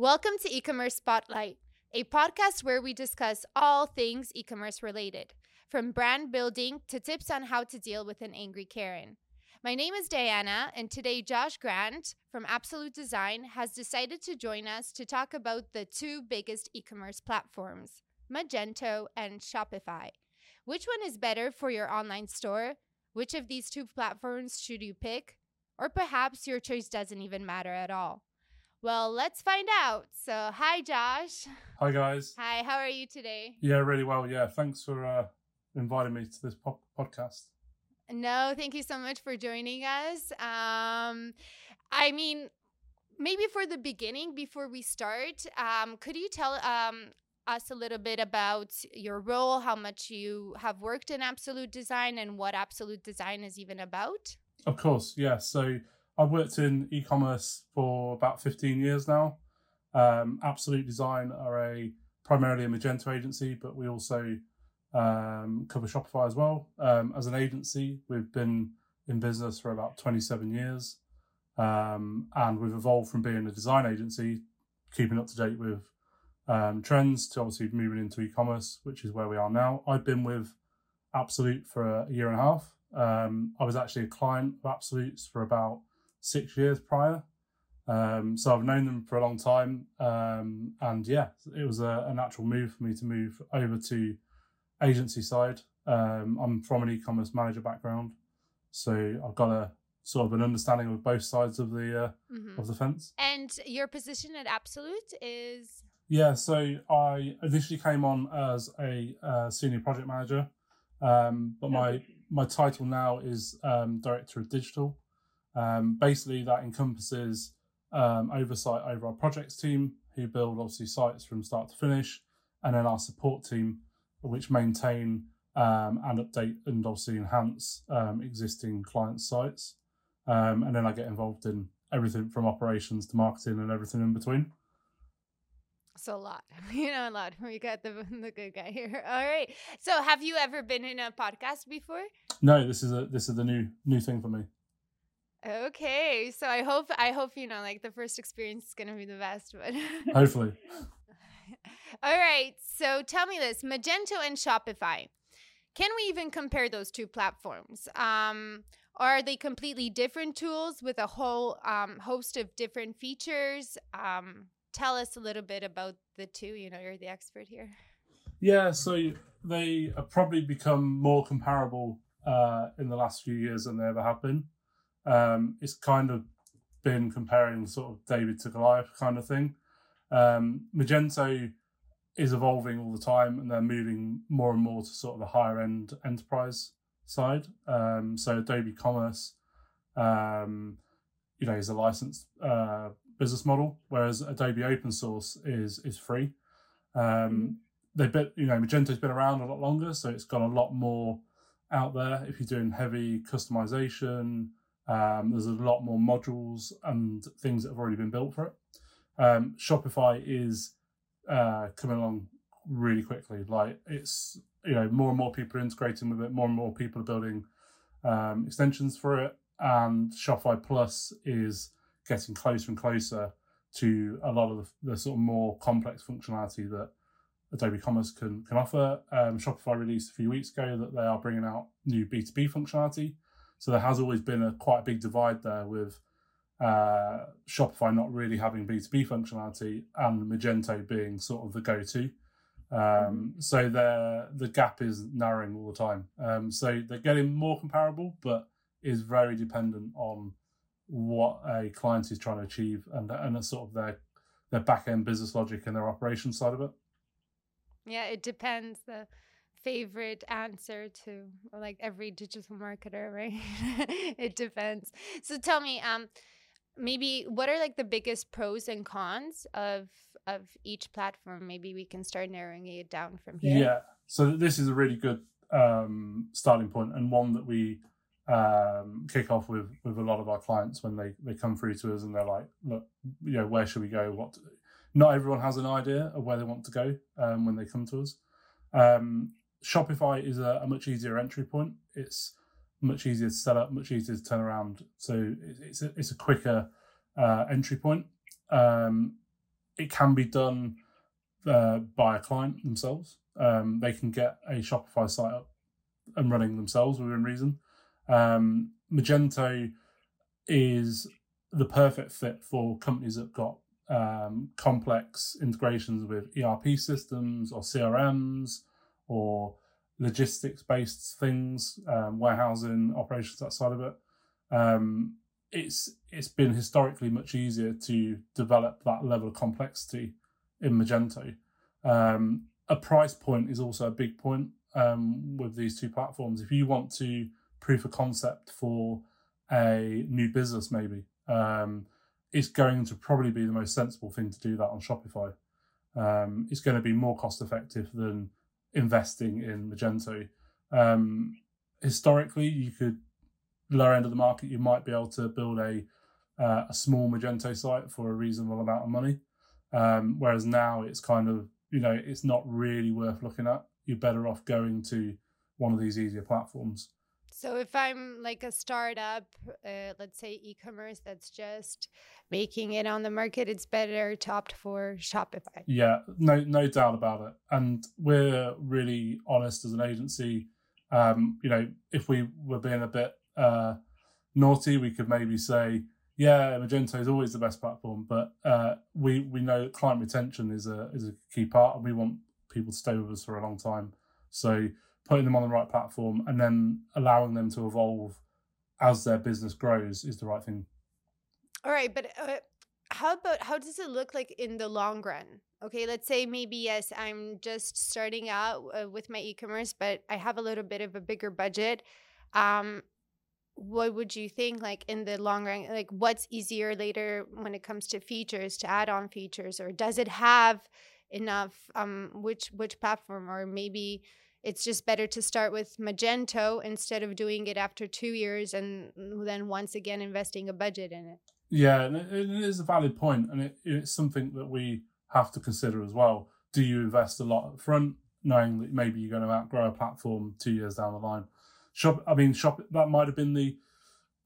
Welcome to e-commerce Spotlight, a podcast where we discuss all things e-commerce related, from brand building to tips on how to deal with an angry Karen. My name is Diana, and today Josh Grant from Absolute Design has decided to join us to talk about the two biggest e commerce platforms, Magento and Shopify. Which one is better for your online store? Which of these two platforms should you pick? Or perhaps your choice doesn't even matter at all. Well, let's find out. So, hi, Josh. Hi, guys. Hi, how are you today? Yeah, really well. Yeah, thanks for uh, inviting me to this po- podcast. No, thank you so much for joining us. Um, I mean, maybe for the beginning, before we start, um, could you tell um, us a little bit about your role, how much you have worked in Absolute Design, and what Absolute Design is even about? Of course, yeah. So I've worked in e-commerce for about 15 years now. Um, Absolute Design are a primarily a Magento agency, but we also um, cover Shopify as well. Um, as an agency, we've been in business for about 27 years. Um, and we've evolved from being a design agency, keeping up to date with um, trends, to obviously moving into e commerce, which is where we are now. I've been with Absolute for a year and a half. Um, I was actually a client of Absolute's for about six years prior. Um, so I've known them for a long time. Um, and yeah, it was a, a, natural move for me to move over to agency side. Um, I'm from an e-commerce manager background, so I've got a sort of an understanding of both sides of the uh, mm-hmm. of the fence. And your position at Absolute is yeah. So I initially came on as a uh, senior project manager, um, but my my title now is um, director of digital. Um, basically, that encompasses um, oversight over our projects team, who build obviously sites from start to finish, and then our support team, which maintain um, and update and obviously enhance um, existing client sites. Um, and then I get involved in everything from operations to marketing and everything in between. So a lot, you know, a lot. We got the the good guy here. All right. So, have you ever been in a podcast before? No, this is a this is the new new thing for me. Okay, so I hope I hope you know like the first experience is gonna be the best one. Hopefully. All right, so tell me this: Magento and Shopify. Can we even compare those two platforms? Um, are they completely different tools with a whole um, host of different features? Um, tell us a little bit about the two. You know, you're the expert here. Yeah, so they have probably become more comparable uh, in the last few years than they ever have been. Um, it's kind of been comparing sort of David to Goliath kind of thing. Um, Magento is evolving all the time, and they're moving more and more to sort of the higher end enterprise side. Um, so Adobe Commerce, um, you know, is a licensed uh, business model, whereas Adobe Open Source is is free. Um, mm-hmm. they've been, you know, Magento's been around a lot longer, so it's got a lot more out there. If you're doing heavy customization, um, there's a lot more modules and things that have already been built for it. Um, Shopify is uh, coming along really quickly. Like it's you know more and more people are integrating with it. More and more people are building um, extensions for it, and Shopify Plus is getting closer and closer to a lot of the, the sort of more complex functionality that Adobe Commerce can can offer. Um, Shopify released a few weeks ago that they are bringing out new B two B functionality. So there has always been a quite a big divide there with uh, Shopify not really having B2B functionality and Magento being sort of the go-to. Um, mm-hmm. so the the gap is narrowing all the time. Um, so they're getting more comparable, but is very dependent on what a client is trying to achieve and and sort of their their back end business logic and their operation side of it. Yeah, it depends. The favorite answer to like every digital marketer, right? it depends. So tell me, um, maybe what are like the biggest pros and cons of of each platform? Maybe we can start narrowing it down from here. Yeah. So this is a really good um, starting point and one that we um, kick off with with a lot of our clients when they they come through to us and they're like, look, you know, where should we go? What? Not everyone has an idea of where they want to go um, when they come to us. Um, Shopify is a, a, much easier entry point. It's much easier to set up, much easier to turn around. So it's a, it's a quicker uh, entry point. Um, it can be done uh, by a client themselves. Um, they can get a Shopify site up and running themselves within reason. Um, Magento is the perfect fit for companies that got um, complex integrations with ERP systems or CRMs or logistics based things, um, warehousing operations, that side of it. Um, it's it's been historically much easier to develop that level of complexity in Magento. Um, a price point is also a big point um, with these two platforms. If you want to proof of concept for a new business, maybe um, it's going to probably be the most sensible thing to do that on Shopify. Um, it's going to be more cost effective than investing in Magento. Um, historically, you could lower end of the market, you might be able to build a uh, a small Magento site for a reasonable amount of money. Um, whereas now it's kind of you know it's not really worth looking at. You're better off going to one of these easier platforms. So if I'm like a startup, uh, let's say e-commerce that's just making it on the market, it's better to opt for Shopify. Yeah, no, no doubt about it. And we're really honest as an agency. Um, you know, if we were being a bit uh, naughty, we could maybe say, yeah, Magento is always the best platform, but uh, we we know client retention is a is a key part, and we want people to stay with us for a long time. So putting them on the right platform and then allowing them to evolve as their business grows is the right thing. All right, but uh, how about how does it look like in the long run? Okay, let's say maybe yes, I'm just starting out uh, with my e-commerce, but I have a little bit of a bigger budget. Um, what would you think like in the long run like what's easier later when it comes to features to add on features or does it have enough um which which platform or maybe it's just better to start with Magento instead of doing it after two years and then once again investing a budget in it. Yeah, and it is a valid point, and it, it's something that we have to consider as well. Do you invest a lot up front, knowing that maybe you're going to outgrow a platform two years down the line? Shop, I mean, shop that might have been the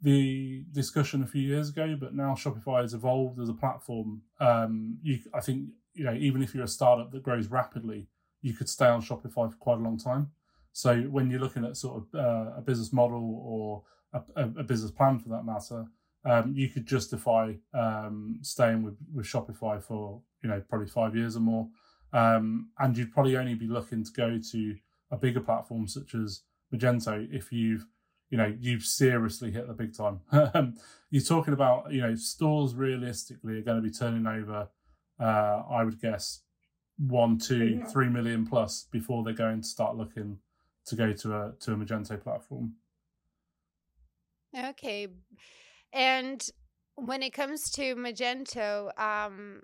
the discussion a few years ago, but now Shopify has evolved as a platform. Um, you, I think, you know, even if you're a startup that grows rapidly, you could stay on Shopify for quite a long time. So when you're looking at sort of uh, a business model or a, a, business plan for that matter, um, you could justify um, staying with, with Shopify for you know probably five years or more, um, and you'd probably only be looking to go to a bigger platform such as Magento if you've you know you've seriously hit the big time. you're talking about you know stores realistically are going to be turning over, uh, I would guess one, two, yeah. three million plus before they're going to start looking to go to a to a Magento platform. Okay, and when it comes to Magento, um,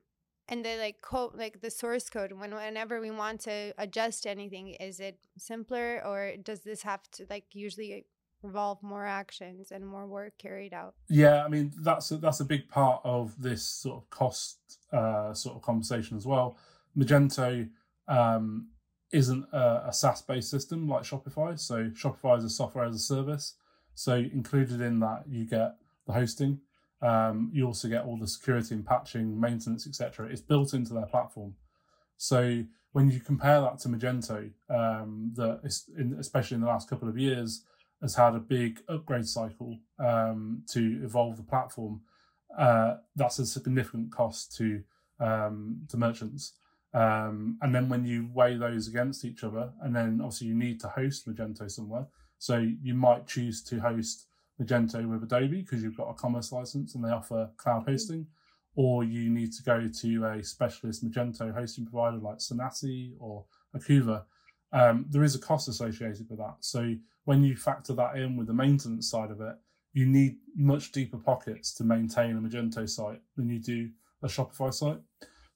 and the like code, like the source code, when whenever we want to adjust anything, is it simpler or does this have to like usually involve more actions and more work carried out? Yeah, I mean that's a, that's a big part of this sort of cost uh, sort of conversation as well Magento um, isn't a, a SaaS based system like Shopify. So Shopify is a software as a service. So included in that, you get the hosting. Um, you also get all the security and patching, maintenance, etc. It's built into their platform. So when you compare that to Magento, um, that especially in the last couple of years has had a big upgrade cycle um, to evolve the platform, uh, that's a significant cost to um, to merchants. Um, and then when you weigh those against each other, and then obviously you need to host Magento somewhere. So you might choose to host Magento with Adobe because you've got a commerce license and they offer cloud mm-hmm. hosting, or you need to go to a specialist Magento hosting provider like Sonassi or Akuva. Um, there is a cost associated with that. So when you factor that in with the maintenance side of it, you need much deeper pockets to maintain a Magento site than you do a Shopify site.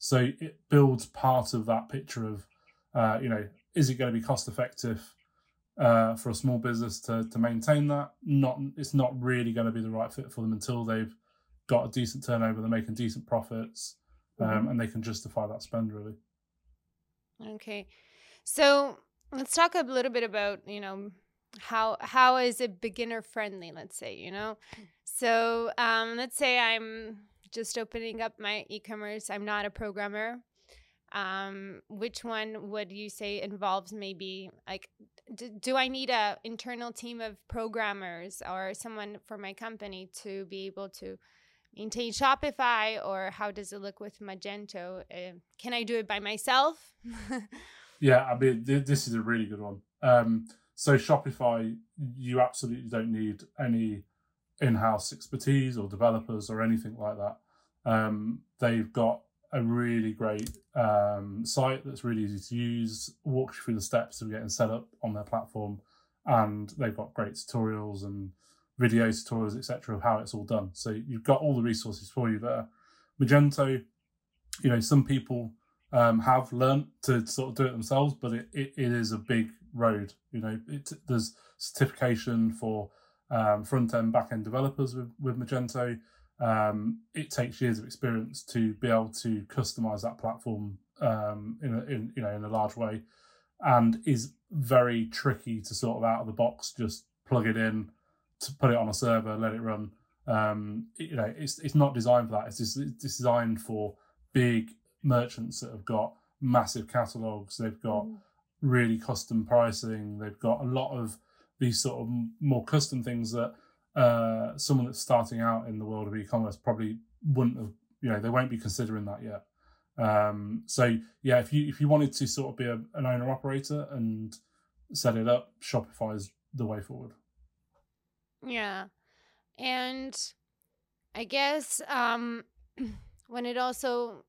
So it builds part of that picture of, uh, you know, is it going to be cost effective uh, for a small business to to maintain that? Not, it's not really going to be the right fit for them until they've got a decent turnover, they're making decent profits, um, mm-hmm. and they can justify that spend really. Okay, so let's talk a little bit about you know how how is it beginner friendly let's say you know so um let's say i'm just opening up my e-commerce. I'm not a programmer. Um, which one would you say involves maybe like d- do I need a internal team of programmers or someone for my company to be able to maintain Shopify or how does it look with Magento? Uh, can I do it by myself? yeah, I mean, th- this is a really good one. Um, so Shopify, you absolutely don't need any in-house expertise or developers or anything like that. Um, they've got a really great um, site that's really easy to use, walks you through the steps of getting set up on their platform, and they've got great tutorials and video tutorials, etc., of how it's all done. So you've got all the resources for you there. Magento, you know, some people um, have learned to sort of do it themselves, but it, it, it is a big road. You know, it, there's certification for um, front end, back end developers with, with Magento. Um, it takes years of experience to be able to customize that platform um, in, a, in you know in a large way, and is very tricky to sort of out of the box just plug it in, to put it on a server, let it run. Um, you know, it's it's not designed for that. It's just it's designed for big merchants that have got massive catalogs. They've got mm. really custom pricing. They've got a lot of these sort of more custom things that uh, someone that's starting out in the world of e-commerce probably wouldn't have. You know, they won't be considering that yet. Um, so yeah, if you if you wanted to sort of be a, an owner operator and set it up, Shopify is the way forward. Yeah. And I guess um when it also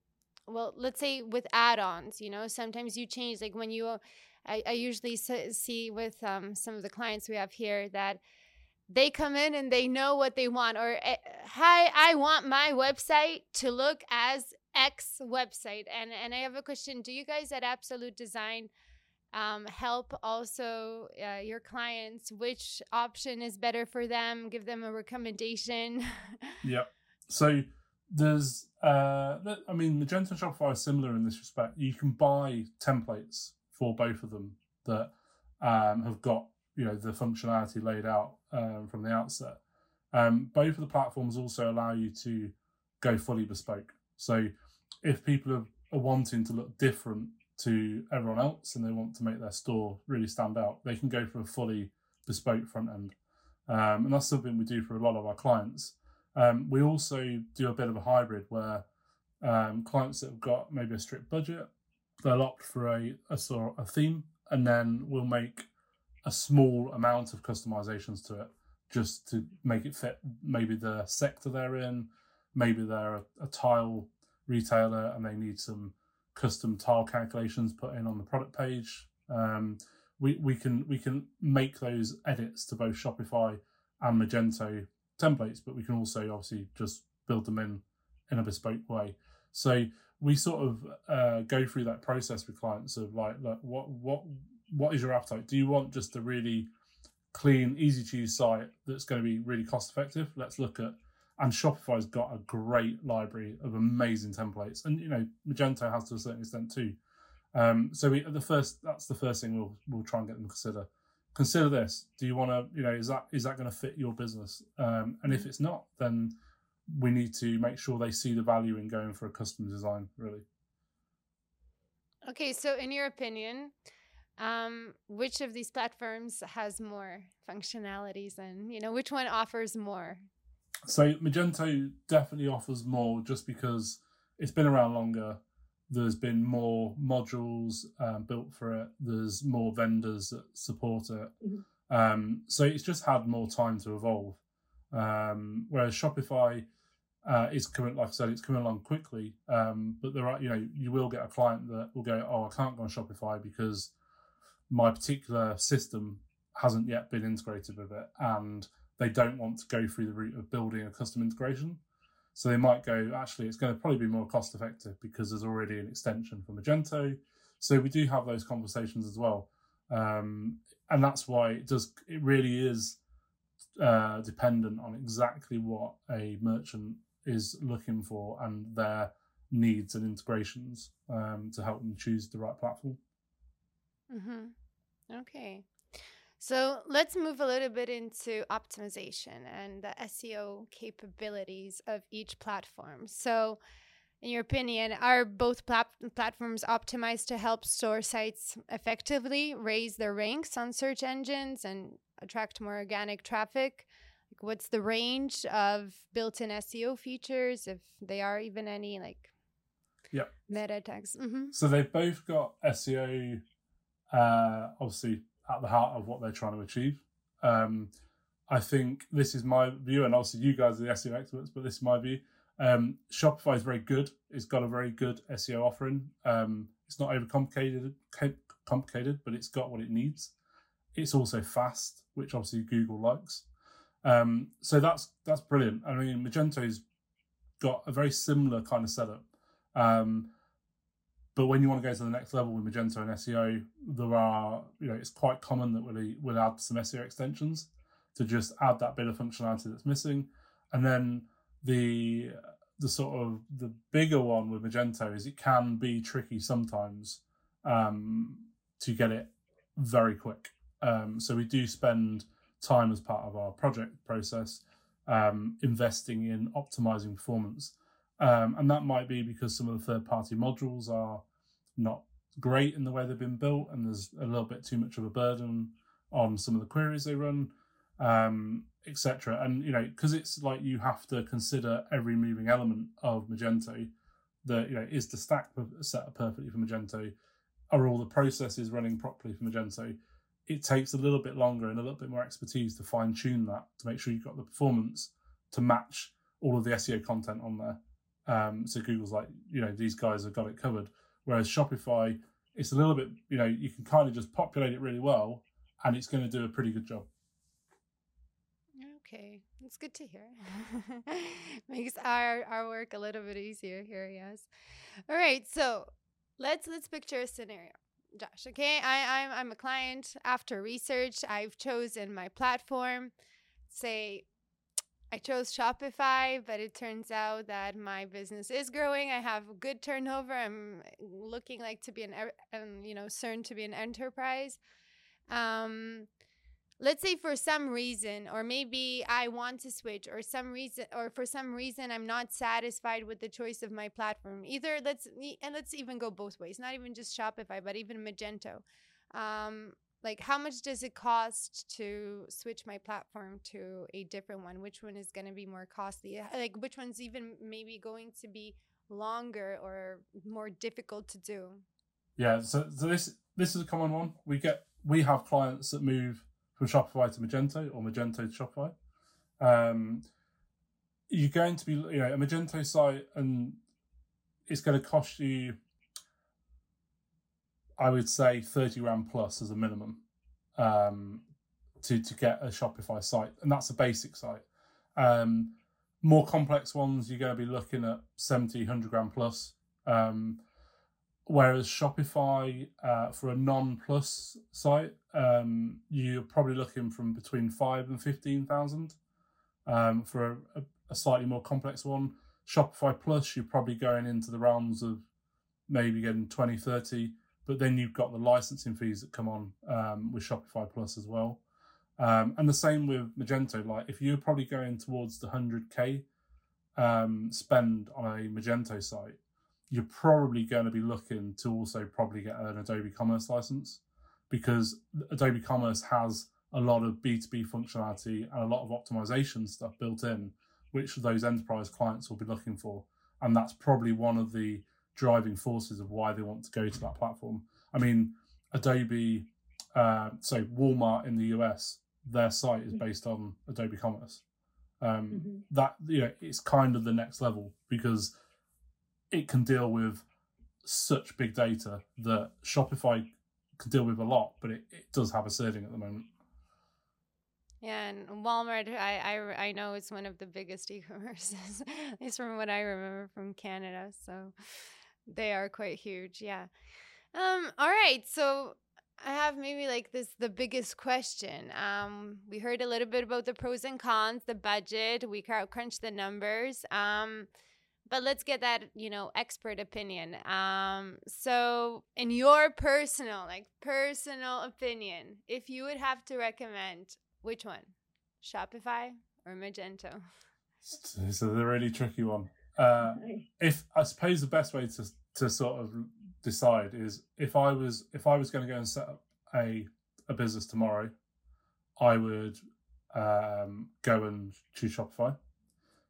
well, let's say with add-ons, you know, sometimes you change like when you I, I usually see with um, some of the clients we have here that they come in and they know what they want or eh, hi i want my website to look as x website. And and i have a question do you guys at absolute design um, help also uh, your clients? Which option is better for them? Give them a recommendation? Yeah so there's uh i mean magento and shopify are similar in this respect. You can buy templates for both of them that um, have got you know the functionality laid out um, from the outset um, both of the platforms also allow you to go fully bespoke so if people are, are wanting to look different to everyone else and they want to make their store really stand out, they can go for a fully bespoke front end. Um, and that's something we do for a lot of our clients. Um, we also do a bit of a hybrid where um, clients that have got maybe a strict budget, they'll opt for a, a sort of a theme, and then we'll make a small amount of customizations to it just to make it fit maybe the sector they're in, maybe they're a, a tile retailer and they need some custom tile calculations put in on the product page. Um, we, we can we can make those edits to both Shopify and Magento templates, but we can also obviously just build them in in a bespoke way. So we sort of uh, go through that process with clients of like, look, what what what is your appetite? Do you want just a really clean, easy to use site that's going to be really cost effective? Let's look at and Shopify's got a great library of amazing templates, and you know Magento has to a certain extent too. Um, so we, the first that's the first thing we'll we'll try and get them to consider. Consider this: Do you want to, you know, is that is that going to fit your business? Um, and if it's not, then we need to make sure they see the value in going for a custom design. Really. Okay, so in your opinion, um, which of these platforms has more functionalities, and you know which one offers more? So Magento definitely offers more just because it's been around longer. There's been more modules um, built for it. There's more vendors that support it. Mm-hmm. Um, so it's just had more time to evolve. Um, whereas Shopify uh, is coming, like I said, it's coming along quickly. Um, but there are, you know, you will get a client that will go, "Oh, I can't go on Shopify because my particular system hasn't yet been integrated with it," and they don't want to go through the route of building a custom integration. So they might go, actually, it's going to probably be more cost effective because there's already an extension for Magento. So we do have those conversations as well. Um, and that's why it does, it really is uh, dependent on exactly what a merchant is looking for and their needs and integrations um, to help them choose the right platform. Mm-hmm. Okay. So let's move a little bit into optimization and the SEO capabilities of each platform. So, in your opinion, are both plat- platforms optimized to help store sites effectively raise their ranks on search engines and attract more organic traffic? Like what's the range of built-in SEO features, if they are even any, like Yep. meta tags? Mm-hmm. So they've both got SEO, uh, obviously at the heart of what they're trying to achieve. Um, I think this is my view, and obviously you guys are the SEO experts, but this is my view. Um, Shopify is very good. It's got a very good SEO offering. Um, it's not overcomplicated, complicated, but it's got what it needs. It's also fast, which obviously Google likes. Um, so that's that's brilliant. I mean, Magento's got a very similar kind of setup. Um, but when you want to go to the next level with Magento and SEO, there are, you know, it's quite common that we'll, we'll add some SEO extensions to just add that bit of functionality that's missing. And then the the sort of the bigger one with Magento is it can be tricky sometimes um, to get it very quick. Um, so we do spend time as part of our project process um, investing in optimizing performance. Um, and that might be because some of the third party modules are not great in the way they've been built, and there's a little bit too much of a burden on some of the queries they run, um, etc. And you know, because it's like you have to consider every moving element of Magento. That you know, is the stack set up perfectly for Magento? Are all the processes running properly for Magento? It takes a little bit longer and a little bit more expertise to fine tune that to make sure you've got the performance to match all of the SEO content on there. Um, so Google's like, you know, these guys have got it covered. Whereas Shopify, it's a little bit, you know, you can kind of just populate it really well and it's going to do a pretty good job. Okay, that's good to hear. Makes our our work a little bit easier here. Yes. All right, so let's let's picture a scenario, Josh. Okay, I I'm I'm a client. After research, I've chosen my platform. Say I chose Shopify, but it turns out that my business is growing. I have good turnover. I'm looking like to be an, um, you know, CERN to be an enterprise. Um, let's say for some reason, or maybe I want to switch, or some reason, or for some reason I'm not satisfied with the choice of my platform. Either let's and let's even go both ways, not even just Shopify, but even Magento. Um, like how much does it cost to switch my platform to a different one? Which one is going to be more costly? Like which one's even maybe going to be longer or more difficult to do? Yeah so, so this this is a common one. We get we have clients that move from shopify to magento or magento to shopify. Um you're going to be you know a magento site and it's going to cost you I would say 30 rand plus as a minimum um, to, to get a Shopify site. And that's a basic site. Um, more complex ones, you're going to be looking at 70, 100 grand plus. Um, whereas Shopify, uh, for a non plus site, um, you're probably looking from between five and 15,000 um, for a, a slightly more complex one. Shopify Plus, you're probably going into the realms of maybe getting 20, 30 but then you've got the licensing fees that come on um, with Shopify Plus as well. Um, and the same with Magento. Like if you're probably going towards the 100k um, spend on a Magento site, you're probably going to be looking to also probably get an Adobe Commerce license because Adobe Commerce has a lot of B2B functionality and a lot of optimization stuff built in, which those enterprise clients will be looking for. And that's probably one of the driving forces of why they want to go to that platform. I mean, Adobe, uh, so Walmart in the US, their site is based on Adobe Commerce. Um, mm-hmm. That you know, it's kind of the next level because it can deal with such big data that Shopify can deal with a lot, but it, it does have a ceiling at the moment. Yeah, and Walmart, I, I, I know it's one of the biggest e-commerces, at least from what I remember from Canada. So they are quite huge, yeah. Um, all right, so I have maybe like this the biggest question. Um, we heard a little bit about the pros and cons, the budget. We crunched the numbers. Um, but let's get that you know expert opinion um so in your personal like personal opinion if you would have to recommend which one shopify or magento This is a really tricky one uh if i suppose the best way to to sort of decide is if i was if i was going to go and set up a a business tomorrow i would um go and choose shopify.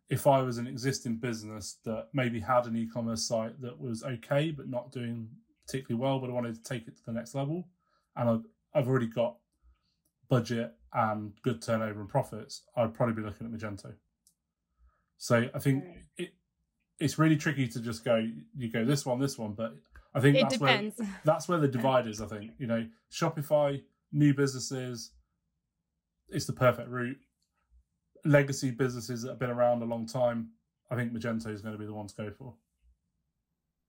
If I was an existing business that maybe had an e-commerce site that was okay but not doing particularly well, but I wanted to take it to the next level, and I've, I've already got budget and good turnover and profits, I'd probably be looking at Magento. So I think it it's really tricky to just go you go this one, this one, but I think it that's depends. where that's where the divide is. I think you know Shopify, new businesses, it's the perfect route legacy businesses that have been around a long time, I think Magento is going to be the one to go for.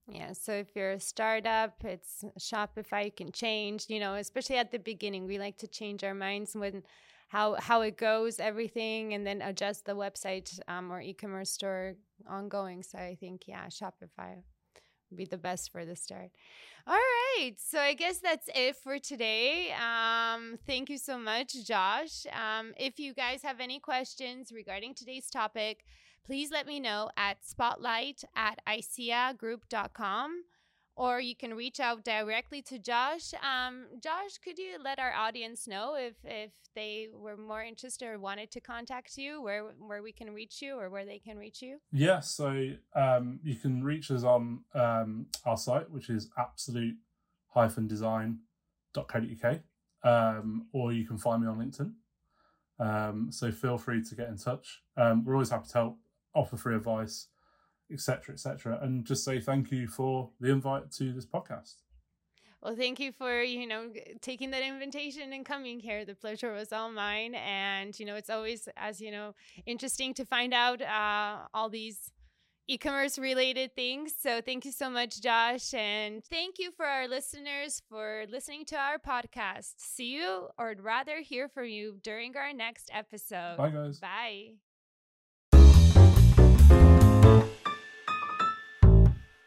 Yeah, so if you're a startup, it's Shopify, you can change, you know, especially at the beginning. We like to change our minds when how how it goes, everything, and then adjust the website um, or e-commerce store ongoing. So I think yeah, Shopify would be the best for the start. All right. So I guess that's it for today. Um, thank you so much, Josh. Um, if you guys have any questions regarding today's topic, please let me know at spotlight at iceagroup.com or you can reach out directly to Josh. Um, Josh, could you let our audience know if if they were more interested or wanted to contact you, where where we can reach you or where they can reach you? Yeah, so um, you can reach us on um, our site, which is absolute-design.co.uk, um, or you can find me on LinkedIn. Um, so feel free to get in touch. Um, we're always happy to help, offer free advice etc., etc., and just say thank you for the invite to this podcast. Well, thank you for you know taking that invitation and coming here. The pleasure was all mine, and you know it's always as you know interesting to find out uh, all these e-commerce related things. So thank you so much, Josh, and thank you for our listeners for listening to our podcast. See you, or rather, hear from you during our next episode. Bye, guys. Bye.